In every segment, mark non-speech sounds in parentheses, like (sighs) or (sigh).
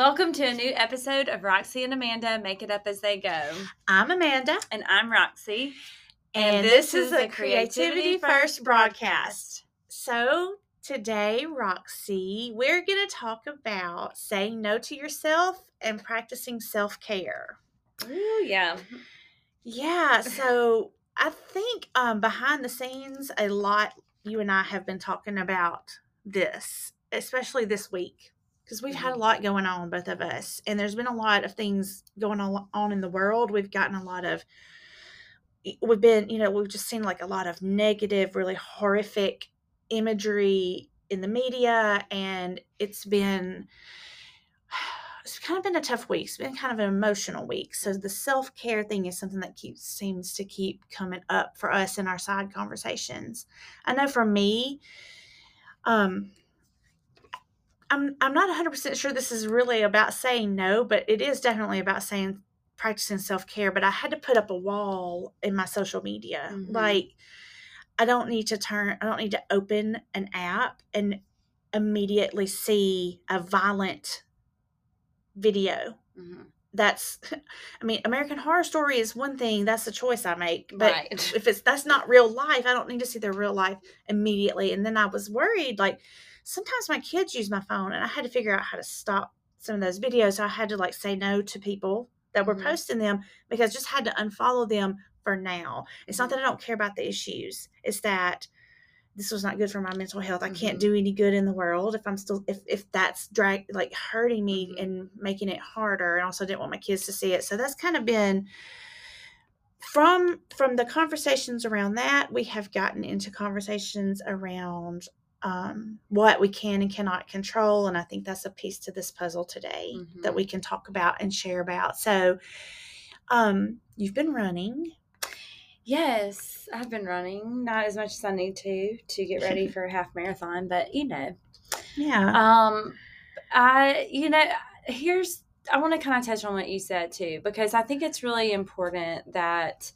Welcome to a new episode of Roxie and Amanda Make It Up As They Go. I'm Amanda, And I'm Roxie. and, this is a Creativity First broadcast. So, today, Roxie, we're going to talk about saying no to yourself and practicing self care. Oh, yeah. Yeah, so I think um, behind the scenes, a lot you and I have been talking about this, especially this week, because we've had a lot going on, both of us, and there's been a lot of things going on on in the world. We've gotten a lot of, we've been, you know, we've just seen like a lot of negative, really horrific imagery in the media, and it's been (sighs) it's kind of been a tough week. It's been kind of an emotional week. So the self care thing is something that keeps seems to keep coming up for us in our side conversations. I know for me, um, I'm I'm not 100 percent sure this is really about saying no, but it is definitely about saying practicing self care. But I had to put up a wall in my social media, Mhm. like. I don't need to turn, I don't need to open an app and immediately see a violent video. Mhm. That's, (laughs) I mean, American Horror Story is one thing. That's a choice I make. But Right. if it's that's not real life, I don't need to see their real life immediately. And then I was worried, like sometimes my kids use my phone, and I had to figure out how to stop some of those videos. So I had to like say no to people that were Mhm. posting them because I just had to unfollow them for now. It's not that I don't care about the issues. It's that this was not good for my mental health. I can't Mhm. do any good in the world if I'm still if if that's drag like hurting me Mhm. and making it harder. And also didn't want my kids to see it. So that's kind of been from from the conversations around that we have gotten into conversations around um, what we can and cannot control and i think that's a piece to this puzzle today that Mhm. we can talk about and share about. So um, you've been running. Yes, I've been running, not as much as I need to to get ready (laughs) for a half marathon, but you know, yeah. Um, I, you know, here's, I want to kind of touch on what you said too, because I think it's really important that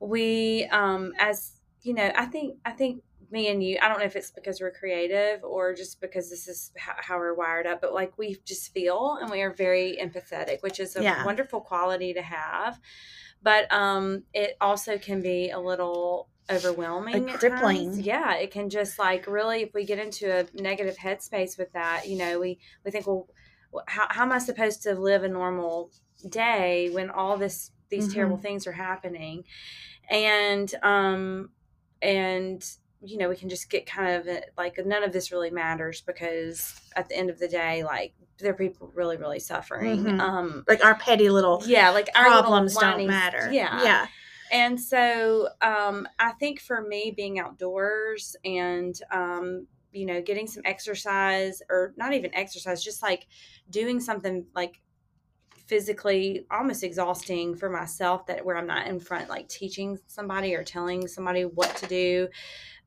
we, um, as, you know, I think, I think me and you, I don't know if it's because we're creative or just because this is how, how we're wired up, but like we just feel and we are very empathetic, which is a Yeah. wonderful quality to have. But um, it also can be a little overwhelming, at crippling. times. Yeah, it can just like really, if we get into a negative headspace with that, you know, we we think, well, how how am I supposed to live a normal day when all this these Mhm. terrible things are happening, and um and you know we can just get kind of like none of this really matters because at the end of the day like there are people really really suffering. Mhm. um like our petty little yeah like our problems don't matter. yeah. Yeah. And so um, I think for me, being outdoors and, um, you know, getting some exercise or not even exercise, just like doing something like physically almost exhausting for myself that where I'm not in front, like teaching somebody or telling somebody what to do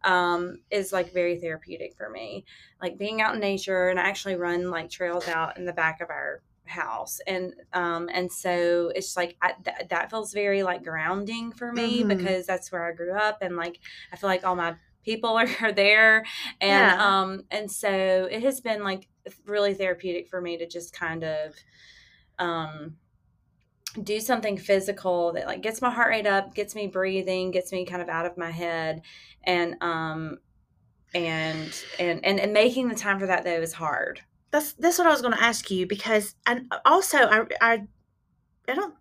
um, is like very therapeutic for me. Like being out in nature and I actually run like trails out in the back of our house and um and so it's like I, th- that feels very like grounding for me Mhm. because that's where I grew up and like I feel like all my people (laughs) are, are there and Yeah. um and so it has been like really therapeutic for me to just kind of um do something physical that like gets my heart rate up gets me breathing gets me kind of out of my head. And um and and and, and making the time for that though is hard. That's that's what I was going to ask you because and also I I I don't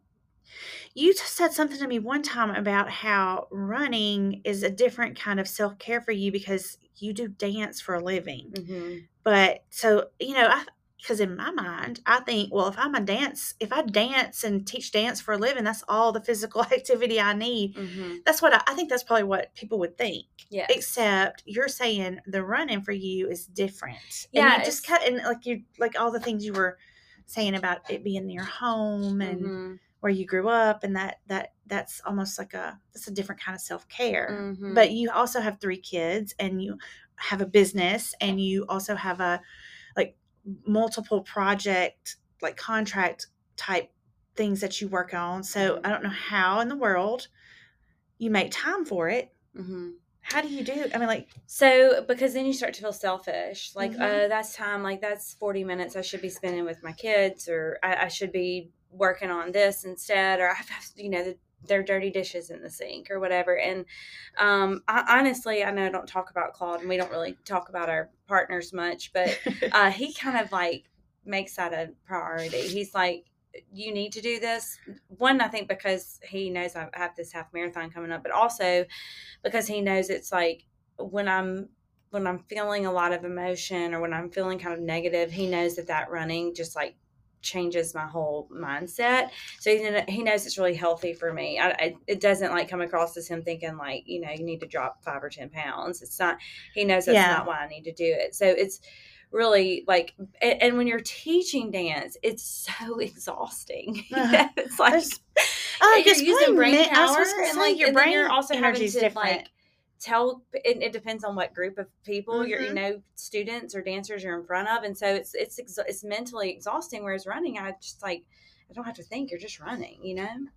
you said something to me one time about how running is a different kind of self-care for you because you do dance for a living. hmm But so, you know, I because in my mind, I think, well, if I'm a dance, if I dance and teach dance for a living, that's all the physical (laughs) activity I need. hmm That's what I, I think that's probably what people would think. yeah Except you're saying the running for you is different. Yeah, and you just cut and like you like all the things you were saying about it being your home and Mhm. where you grew up, and that that that's almost like a that's a different kind of self care. Mhm. But you also have three kids, and you have a business, and you also have a multiple project like contract type things that you work on. So Mhm. I don't know how in the world you make time for it Mhm. How do you do? I mean, like, So, because then you start to feel selfish, like, Mhm. uh, that's time, like, that's 40 minutes I should be spending with my kids, or I, I should be working on this instead, or I have, you know, the, their dirty dishes in the sink or whatever. And um, I, honestly, I know I don't talk about Claude and we don't really talk about our partners much, but (laughs) uh, he kind of like makes that a priority. He's like, you need to do this. One, I think because he knows I have this half marathon coming up, but also because he knows it's like when I'm when I'm feeling a lot of emotion or when I'm feeling kind of negative, he knows that that running just like changes my whole mindset. So he, he knows it's really healthy for me. I, I, it doesn't like come across as him thinking like, you know, you need to drop five or 10 pounds. It's not, he knows that's Yeah. not why I need to do it. So it's really like, and, and when you're teaching dance, it's so (laughs) exhausting. (laughs) Uh-huh. it's like, oh, you're using brain power just and like your brain you're also having energy to different. like tell it, it depends on what group of people you're you Mhm. know students or dancers you're in front of and so it's it's it's mentally exhausting whereas running i just like i don't have to think you're just running you know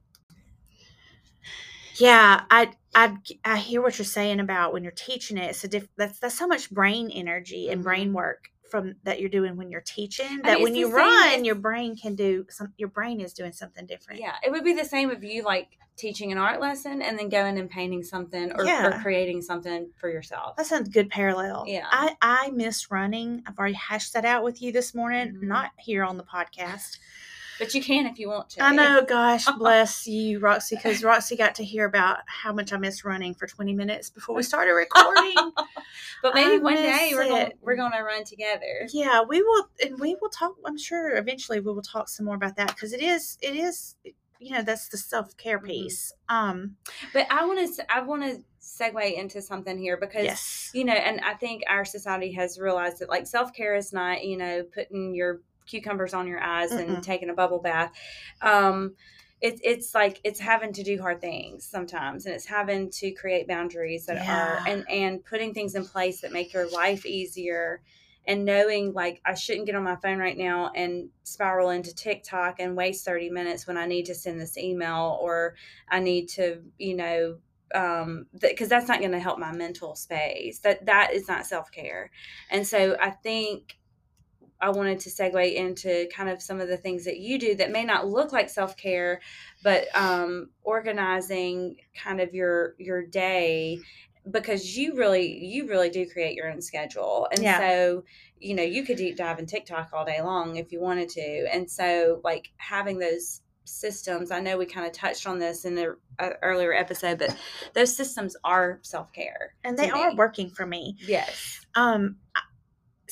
Yeah, I I I hear what you're saying about when you're teaching it. It's a diff- that's that's so much brain energy and brain Mhm. work from that you're doing when you're teaching. mean, That when you run, as- your brain can do some. Your brain is doing something different. yeah it would be the same if you like teaching an art lesson and then going and painting something or, or creating something for yourself That's a good parallel. Yeah. I I miss running. I've already hashed that out with you this morning, Mhm. not here on the podcast. But you can if you want to I know, gosh, (laughs) bless you, Roxie, because Roxie got to hear about how much I miss running for 20 minutes before we started recording. (laughs) but maybe I one day we're going it. we're going to run together yeah, we will, and we will talk. I'm sure eventually we will talk some more about that because it is, it is, you know, that's the self care Mhm. piece. Um, but i want to i want to segue into something here because yes, you know and i think our society has realized that like self-care is not you know putting your cucumbers on your eyes Mm-mm. and taking a bubble bath um it, it's like it's having to do hard things sometimes and it's having to create boundaries that Yeah. are and and putting things in place that make your life easier and knowing like I shouldn't get on my phone right now and spiral into TikTok and waste 30 minutes when I need to send this email or I need to, you know, um because that's not going to help my mental space. That that is not self-care. And so I think I wanted to segue into kind of some of the things that you do that may not look like self-care, but um organizing kind of your your day because you really you really do create your own schedule and Yeah. so you know you could deep dive in tiktok all day long if you wanted to and so like having those systems i know we kind of touched on this in the uh, earlier episode but those systems are self-care and they are working for me. yes Um,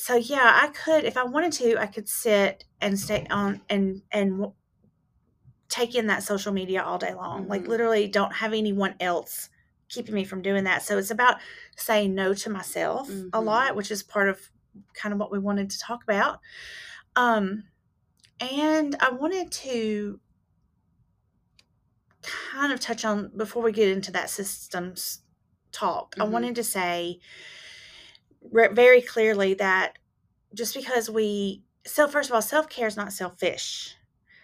so yeah, I could, if I wanted to, I could sit and stay on and and take in that social media all day long. Like Mhm. literally, don't have anyone else keeping me from doing that. So it's about saying no to myself a Mhm. lot, which is part of kind of what we wanted to talk about. Um, and I wanted to kind of touch on before we get into that systems talk. I Mhm. wanted to say very clearly that just because we so first of all self-care is not selfish.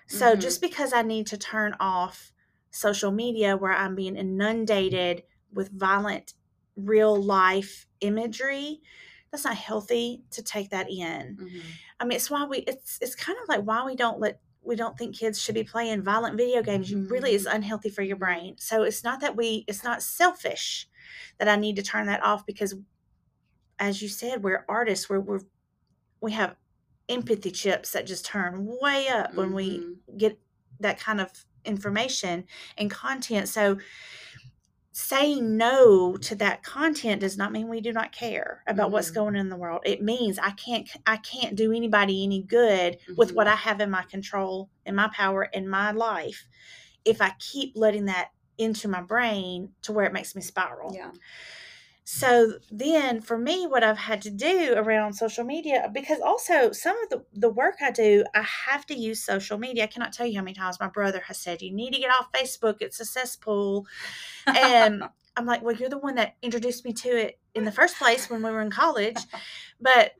So Mhm. just because i need to turn off social media where i'm being inundated with violent real life imagery that's not healthy to take that in. Mhm. i mean it's why we it's it's kind of like why we don't let we don't think kids should be playing violent video games. You really is unhealthy for your brain. So it's not that we it's not selfish that i need to turn that off because as you said we're artists we're, we're we have empathy chips that just turn way up when we Mhm. get that kind of information and content so saying no to that content does not mean we do not care about what's Mhm. going on in the world it means i can't i can't do anybody any good with what Mhm. i have in my control in my power in my life if i keep letting that into my brain to where it makes me spiral yeah so then for me what i've had to do around social media because also some of the, the work i do i have to use social media. I cannot tell you how many times my brother has said you need to get off facebook. It's a cesspool. And (laughs) i'm like well you're the one that introduced me to it in the first place when we were in college. But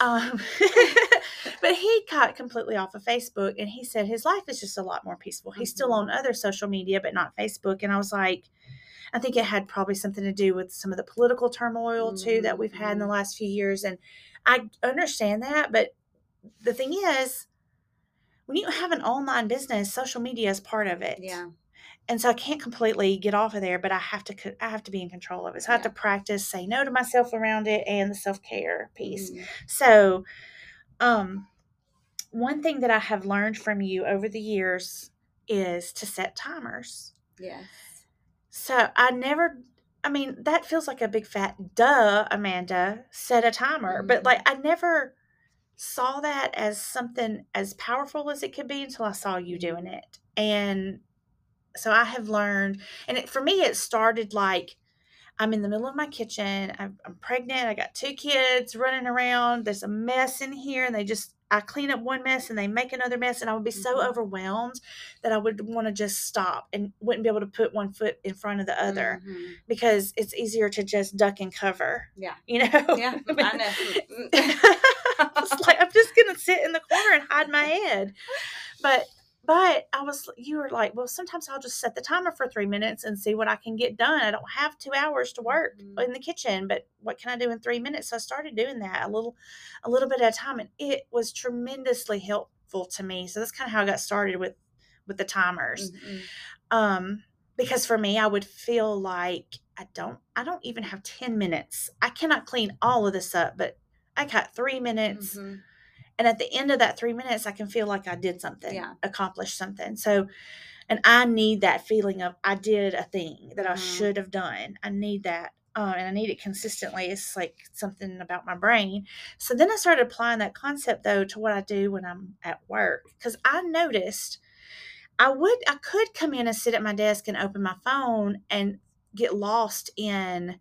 um (laughs) but he got completely off of facebook and he said his life is just a lot more peaceful. He's still Mhm. on other social media but not facebook. And i was like I think it had probably something to do with some of the political turmoil too that we've had in the Mhm. last few years. And I understand that, but the thing is, when you have an online business, social media is part of it. Yeah. And so I can't completely get off of there, but I have to I have to be in control of it. So I have to practice say no to myself around it and the self-care piece. Mhm. So um one thing that I have learned from you over the years is to set timers. Yes. So I never I mean, that feels like a big fat duh, Amanda, set a timer. But Mhm. like I never saw that as something as powerful as it could be until I saw you doing it. And so I have learned and it, for me it started like I'm in the middle of my kitchen. I'm, I'm pregnant. I got two kids running around. There's a mess in here, and they just I clean up one mess and they make another mess, and I would be so Mhm. overwhelmed that I would want to just stop and wouldn't be able to put one foot in front of the other Mhm. because it's easier to just duck and cover. Yeah. You know. (laughs) Yeah. I know. I was like, I'm just gonna sit in the corner and hide my (laughs) head. But but I was you were like, well, sometimes I'll just set the timer for three minutes and see what I can get done. I don't have two hours to work Mhm. in the kitchen, but what can I do in three minutes? So I started doing that a little a little bit at a time and it was tremendously helpful to me. So that's kind of how I got started with with the timers Mhm. um because for me i would feel like i don't i don't even have 10 minutes i cannot clean all of this up but i got three minutes Mhm. And at the end of that three minutes i can feel like i did something Yeah. accomplished something so and i need that feeling of i did a thing that i Mhm. should have done i need that uh, and i need it consistently it's like something about my brain so then i started applying that concept though to what i do when i'm at work because i noticed I would I could come in and sit at my desk and open my phone and get lost in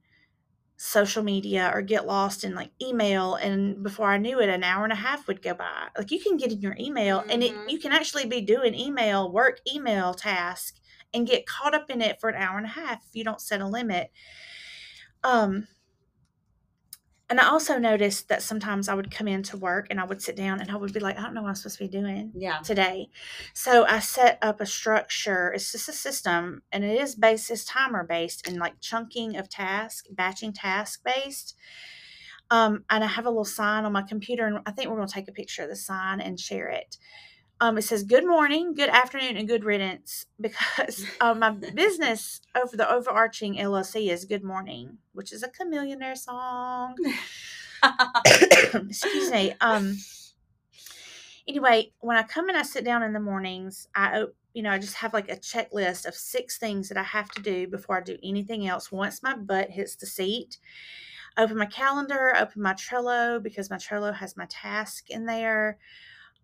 social media or get lost in like email and before I knew it an hour and a half would go by. Like you can get in your email and it Mhm. you can actually be doing email work email task and get caught up in it for an hour and a half if you don't set a limit. Um and I also noticed that sometimes I would come into work and I would sit down and I would be like, I don't know what I'm supposed to be doing Yeah. today. So I set up a structure. It's just a system and it is based, it's timer based and like chunking of task, batching task based. Um, and I have a little sign on my computer and I think we're going to take a picture of the sign and share it. Um, it says good morning, good afternoon, and good riddance (laughs) because uh, my business over the overarching LLC is good morning, which is a Chamillionaire song. Excuse me. Um. Anyway, when I come and I sit down in the mornings, I you know I just have like a checklist of six things that I have to do before I do anything else. Once my butt hits the seat, open my calendar, open my Trello because my Trello has my task in there.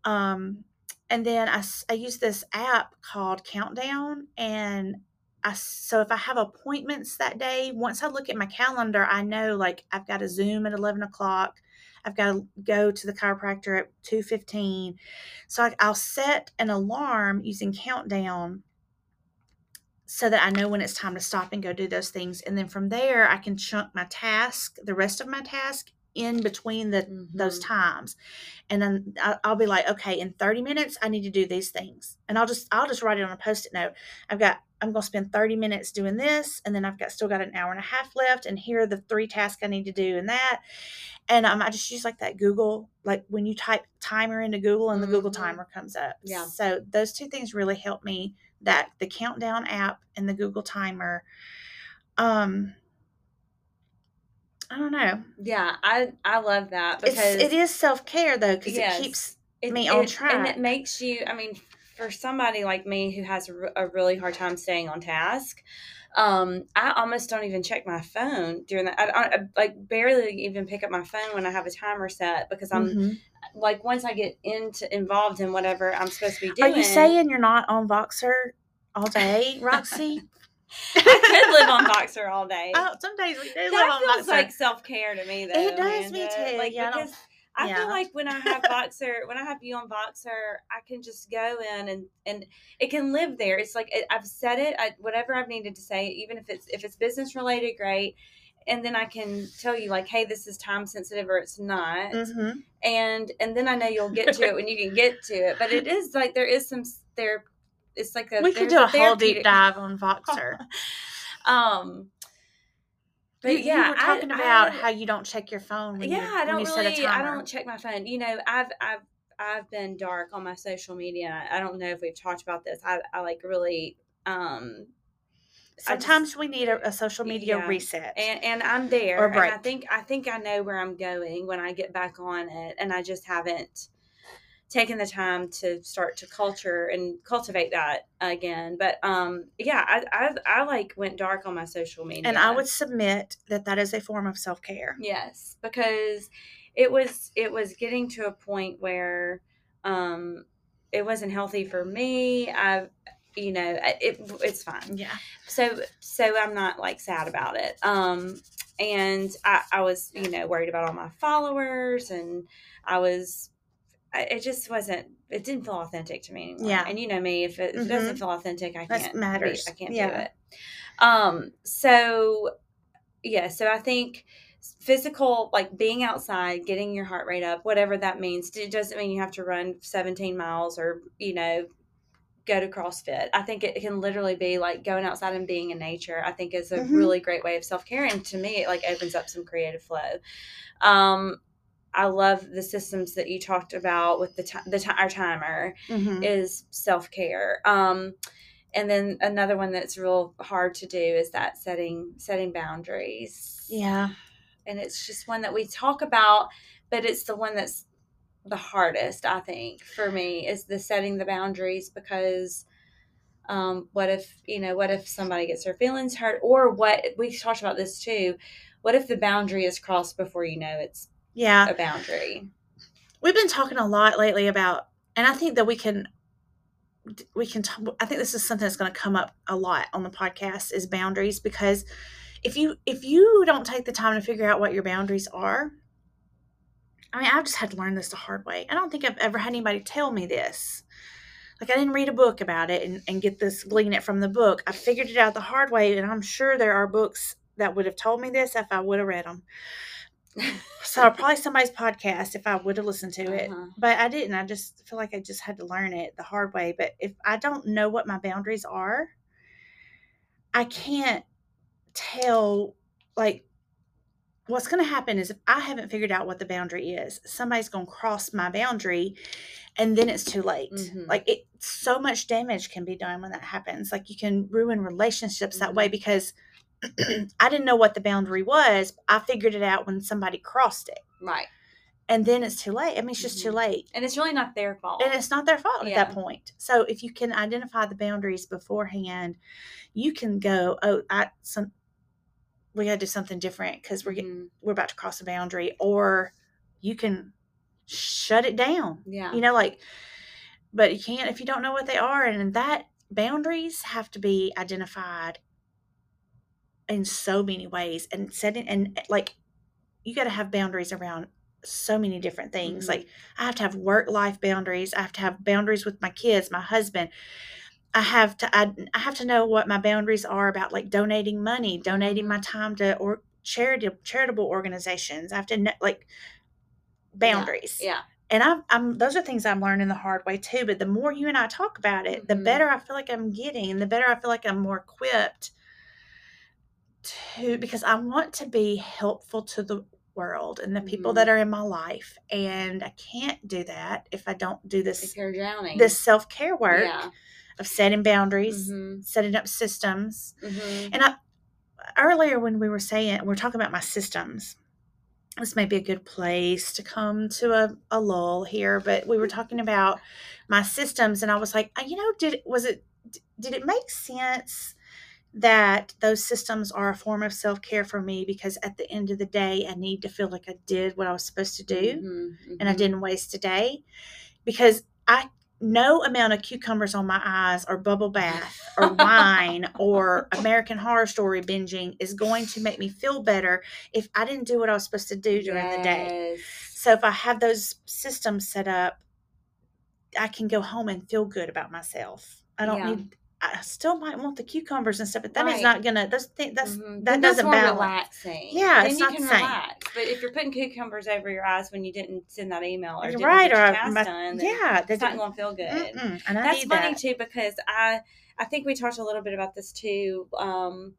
Um, and then I use this app called Countdown, and I so if I have appointments that day, once I look at my calendar, I know like I've got a Zoom at eleven o'clock. I've got to go to the chiropractor at two fifteen, so I, I'll set an alarm using Countdown so that I know when it's time to stop and go do those things. And then from there, I can chunk my task, the rest of my task, in between the those Mhm. times and then I- i'll be like okay in 30 minutes i need to do these things and i'll just i'll just write it on a post-it note i've got i'm going to spend 30 minutes doing this and then i've got still got an hour and a half left and here are the three tasks i need to do and that and um, i just use like that google like when you type timer into google and the google Mhm. timer comes up Yeah. so those two things really help me that the countdown app and the google timer um i don't know Yeah. I I love that because it is self-care though because Yes. it keeps it, me on track. and it makes you i mean for somebody like me who has a, really hard time staying on task um i almost don't even check my phone during that I, I, I like barely even pick up my phone when i have a timer set because i'm Mhm. like once i get into involved in whatever i'm supposed to be doing. Are you saying you're not on Voxer all day, Roxie? (laughs) i could live on Voxer all day Oh, some days we do live that feels like self-care to me though It does me too. like Yeah, I because I yeah. feel like when I (laughs) have Voxer, when I have you on Voxer, I can just go in and and it can live there. It's like it, I've said it, I, whatever I've needed to say, even if it's if it's business related, great. And then I can tell you like, hey, this is time sensitive or it's not, Mhm. and and then I know you'll get to it when you can get to it. But it is like there is some there. It's like a We could do a whole deep dive on Voxer. (laughs) um, but you, yeah, you were I- talking about I- how you don't check your phone. When you, yeah, I don't really. I don't check my phone. You know, I've I've I've been dark on my social media. I don't know if we've talked about this. I I like really um I just- Sometimes we need a, a social media Yeah. reset. and and I'm there. Or and I think I think I know where I'm going when I get back on it, and I just haven't taken the time to start to culture and cultivate that again. But um, yeah, I I, I like went dark on my social media, and I would submit that that is a form of self care. yes because it was it was getting to a point where um it wasn't healthy for me. I you know it it's fine Yeah. so so i'm not like sad about it um and i i was you know worried about all my followers and i was I, it just wasn't it didn't feel authentic to me anymore Yeah. and you know me if it, it doesn't feel authentic i can't be- matters. i can't Yeah. do it um so yeah so i think physical like being outside getting your heart rate up whatever that means it doesn't mean you have to run 17 miles or you know go to CrossFit. I think it can literally be like going outside and being in nature. I think is a Mhm. really great way of self care, and to me, it like opens up some creative flow. Um, I love the systems that you talked about with the ti the ti our timer Mhm. is self care. Um, and then another one that's real hard to do is that setting setting boundaries. Yeah. and it's just one that we talk about, but it's the one that's the hardest I think for me is the setting the boundaries because um, what if you know what if somebody gets their feelings hurt or what we talked about this too what if the boundary is crossed before you know it's Yeah. a boundary We've been talking a lot lately about, and I think that we can, we can. Talk, I think this is something that's going to come up a lot on the podcast is boundaries because if you if you don't take the time to figure out what your boundaries are, I mean, I've just had to learn this the hard way. I don't think I've ever had anybody tell me this. Like I didn't read a book about it and, and get this glean it from the book. I figured it out the hard way, and I'm sure there are books that would have told me this if I would have read them. So probably somebody's podcast if I would have listened to it. Uh-huh. But I didn't. I just feel like I just had to learn it the hard way. But if I don't know what my boundaries are, I can't tell like what's going to happen is if I haven't figured out what the boundary is, somebody's going to cross my boundary and then it's too late. Mhm. Like it so much damage can be done when that happens. Like you can ruin relationships that way because (clears throat) I didn't know what the boundary was. I figured it out when somebody crossed it. right And then it's too late. I mean, it's just too Mhm. late. and it's really not their fault And it's not their fault at that point. So if you can identify the boundaries beforehand, you can go, oh, I some we got to do something different because we're getting, Mhm. we're about to cross a boundary, or you can shut it down. yeah You know, like, but you can't if you don't know what they are, and that boundaries have to be identified in so many ways, and setting and like you got to have boundaries around so many different things. Mhm. Like I have to have work life boundaries. I have to have boundaries with my kids, my husband. I have to I, I have to know what my boundaries are about like donating money, donating my time to or charity charitable organizations. I have to know like boundaries. yeah And I'm, I'm those are things I'm learning the hard way too. But the more you and I talk about it, the Mhm. better I feel like I'm getting, and the better I feel like I'm more equipped to because I want to be helpful to the world and the people Mhm. that are in my life. And I can't do that if I don't do this if you're drowning this self care work yeah of setting boundaries, Mhm. setting up systems. Mhm. And I earlier when we were saying we we're talking about my systems, this may be a good place to come to a, a lull here, but we were talking about my systems and I was like, "Uh, you know, did was it did it make sense that those systems are a form of self-care for me because at the end of the day I need to feel like I did what I was supposed to do Mhm. and I Mhm. didn't waste a day because I no amount of cucumbers on my eyes or bubble bath or wine or American horror story binging is going to make me feel better if I didn't do what I was supposed to do during the day. So if I have those systems set up, I can go home and feel good about myself. I don't Yeah. need I still might want the cucumbers and stuff, but that is Right. not gonna those things that's Mhm. that doesn't more balance. relaxing. Yeah, then it's you not can the same. relax. But if you're putting cucumbers over your eyes when you didn't send that email or right, get your or my- done, yeah, it's that's not to feel good. And That's funny that. too because I I think we talked a little bit about this too. Um,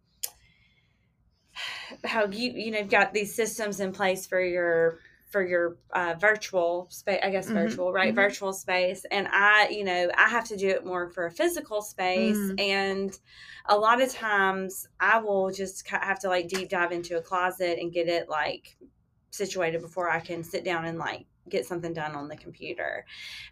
how you you know you've got these systems in place for your for your uh, virtual space i guess Mhm, virtual right mhm. virtual space and i you know i have to do it more for a physical space Mm. and a lot of times i will just have to like deep dive into a closet and get it like situated before i can sit down and like get something done on the computer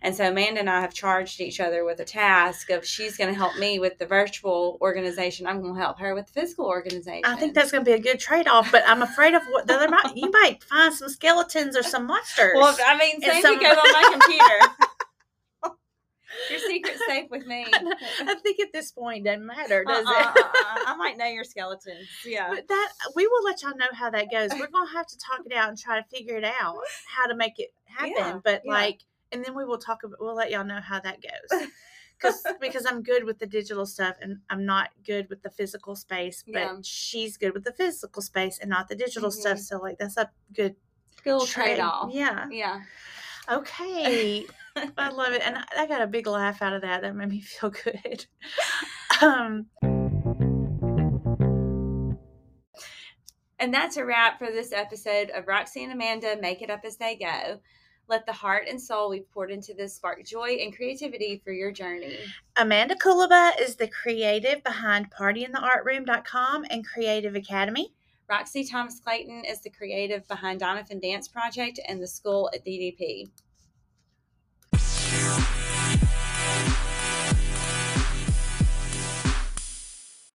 and so amanda and i have charged each other with a task of she's going to help me with the virtual organization i'm going to help her with the physical organization I think that's going to be a good trade off, but I'm afraid of what the other might. You might find some skeletons or some monsters. Well, I mean, same some- thing goes on my (laughs) computer. Your secret's (laughs) safe with me. I think at this point it doesn't matter, does Uh-uh, it? uh-uh. I might know your skeletons. Yeah. But that we will let y'all know how that goes. We're gonna have to talk it out and try to figure it out how to make it happen. Yeah, but yeah. like, and then we will talk about. We'll let y'all know how that goes. (laughs) Because because I'm good with the digital stuff and I'm not good with the physical space. But Yeah. she's good with the physical space and not the digital stuff. Mhm. So like that's a good Good trade off. Yeah. Yeah. Okay. (laughs) I love it, and I- got a big laugh out of that. That made me (laughs) feel good. (laughs) um. And that's a wrap for this episode of Roxie and Amanda Make It Up As They Go. Let the heart and soul we've poured into this spark joy and creativity for your journey. Amanda Kulaba is the creative behind partyintheartroom.com and Creative Academy. Roxie Thomas Clayton is the creative behind Donovan Dance Project and the school at DDP.